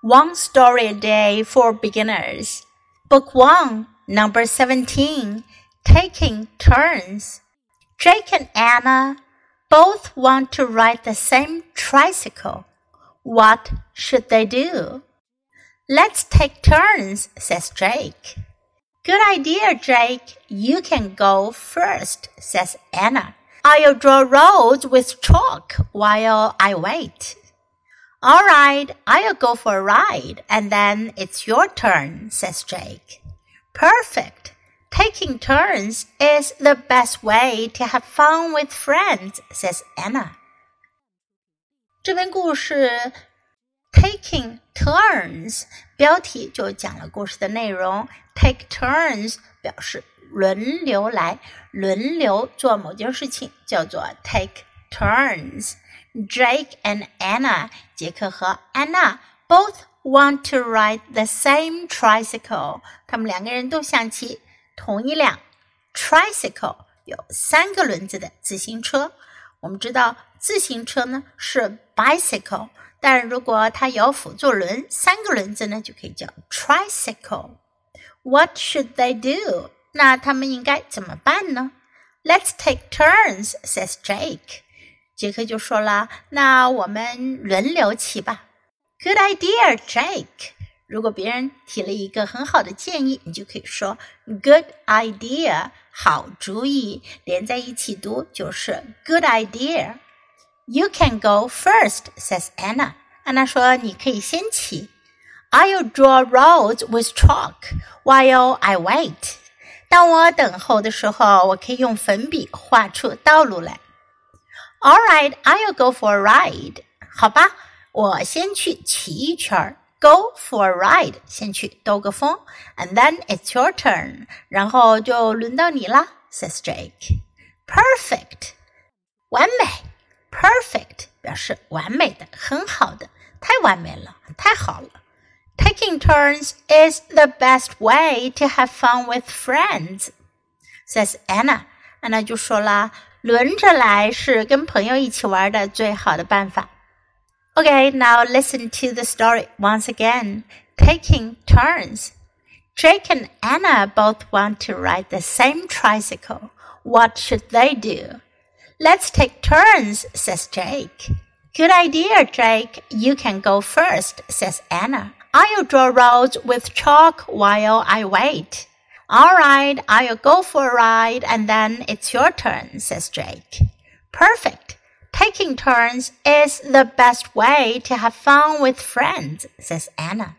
One Story a Day for Beginners. Book 1, Number 17 Taking Turns. Jake and Anna both want to ride the same tricycle. What should they do? Let's take turns, says Jake. Good idea, Jake. You can go first, says Anna. I'll draw roads with chalk while I wait. All right, I'll go for a ride, and then it's your turn, says Jake. Perfect. Taking turns is the best way to have fun with friends, says Anna. 这篇故事 Taking turns 标题就讲了故事的内容。Take turns 表示轮流来，轮流做某件事情，叫做 take turns。 Jake and Anna，杰克和安娜 both want to ride the same tricycle。他们两个人都想骑同一辆 tricycle，有三个轮子的自行车。我们知道自行车呢是 bicycle，但如果它有辅助轮，三个轮子呢就可以叫 tricycle。What should they do？那他们应该怎么办呢？Let's take turns，says Jake。 杰克就说了：“那我们轮流骑吧。” Good idea, Jake。如果别人提了一个很好的建议，你就可以说 “Good idea”，好主意，连在一起读就是 “Good idea”。You can go first, says Anna。安娜说：“你可以先骑。” I'll draw roads with chalk while I wait。当我等候的时候，我可以用粉笔画出道路来。all right, I'll go for a ride. 好吧，我先去骑一圈儿。Go for a ride，先去兜个风。And then it's your turn，然后就轮到你啦。Says Jake. Perfect，完美。Perfect 表示完美的、很好的，太完美了，太好了。Taking turns is the best way to have fun with friends, says Anna. 安娜就说啦。 轮着来是跟朋友一起玩的最好的办法。Okay, now listen to the story once again. Taking turns. Jake and Anna both want to ride the same tricycle. What should they do? Let's take turns, says Jake. Good idea, Jake. You can go first, says Anna. I'll draw roads with chalk while I wait. All right, I'll go for a ride and then it's your turn, says Jake. Perfect. Taking turns is the best way to have fun with friends, says Anna.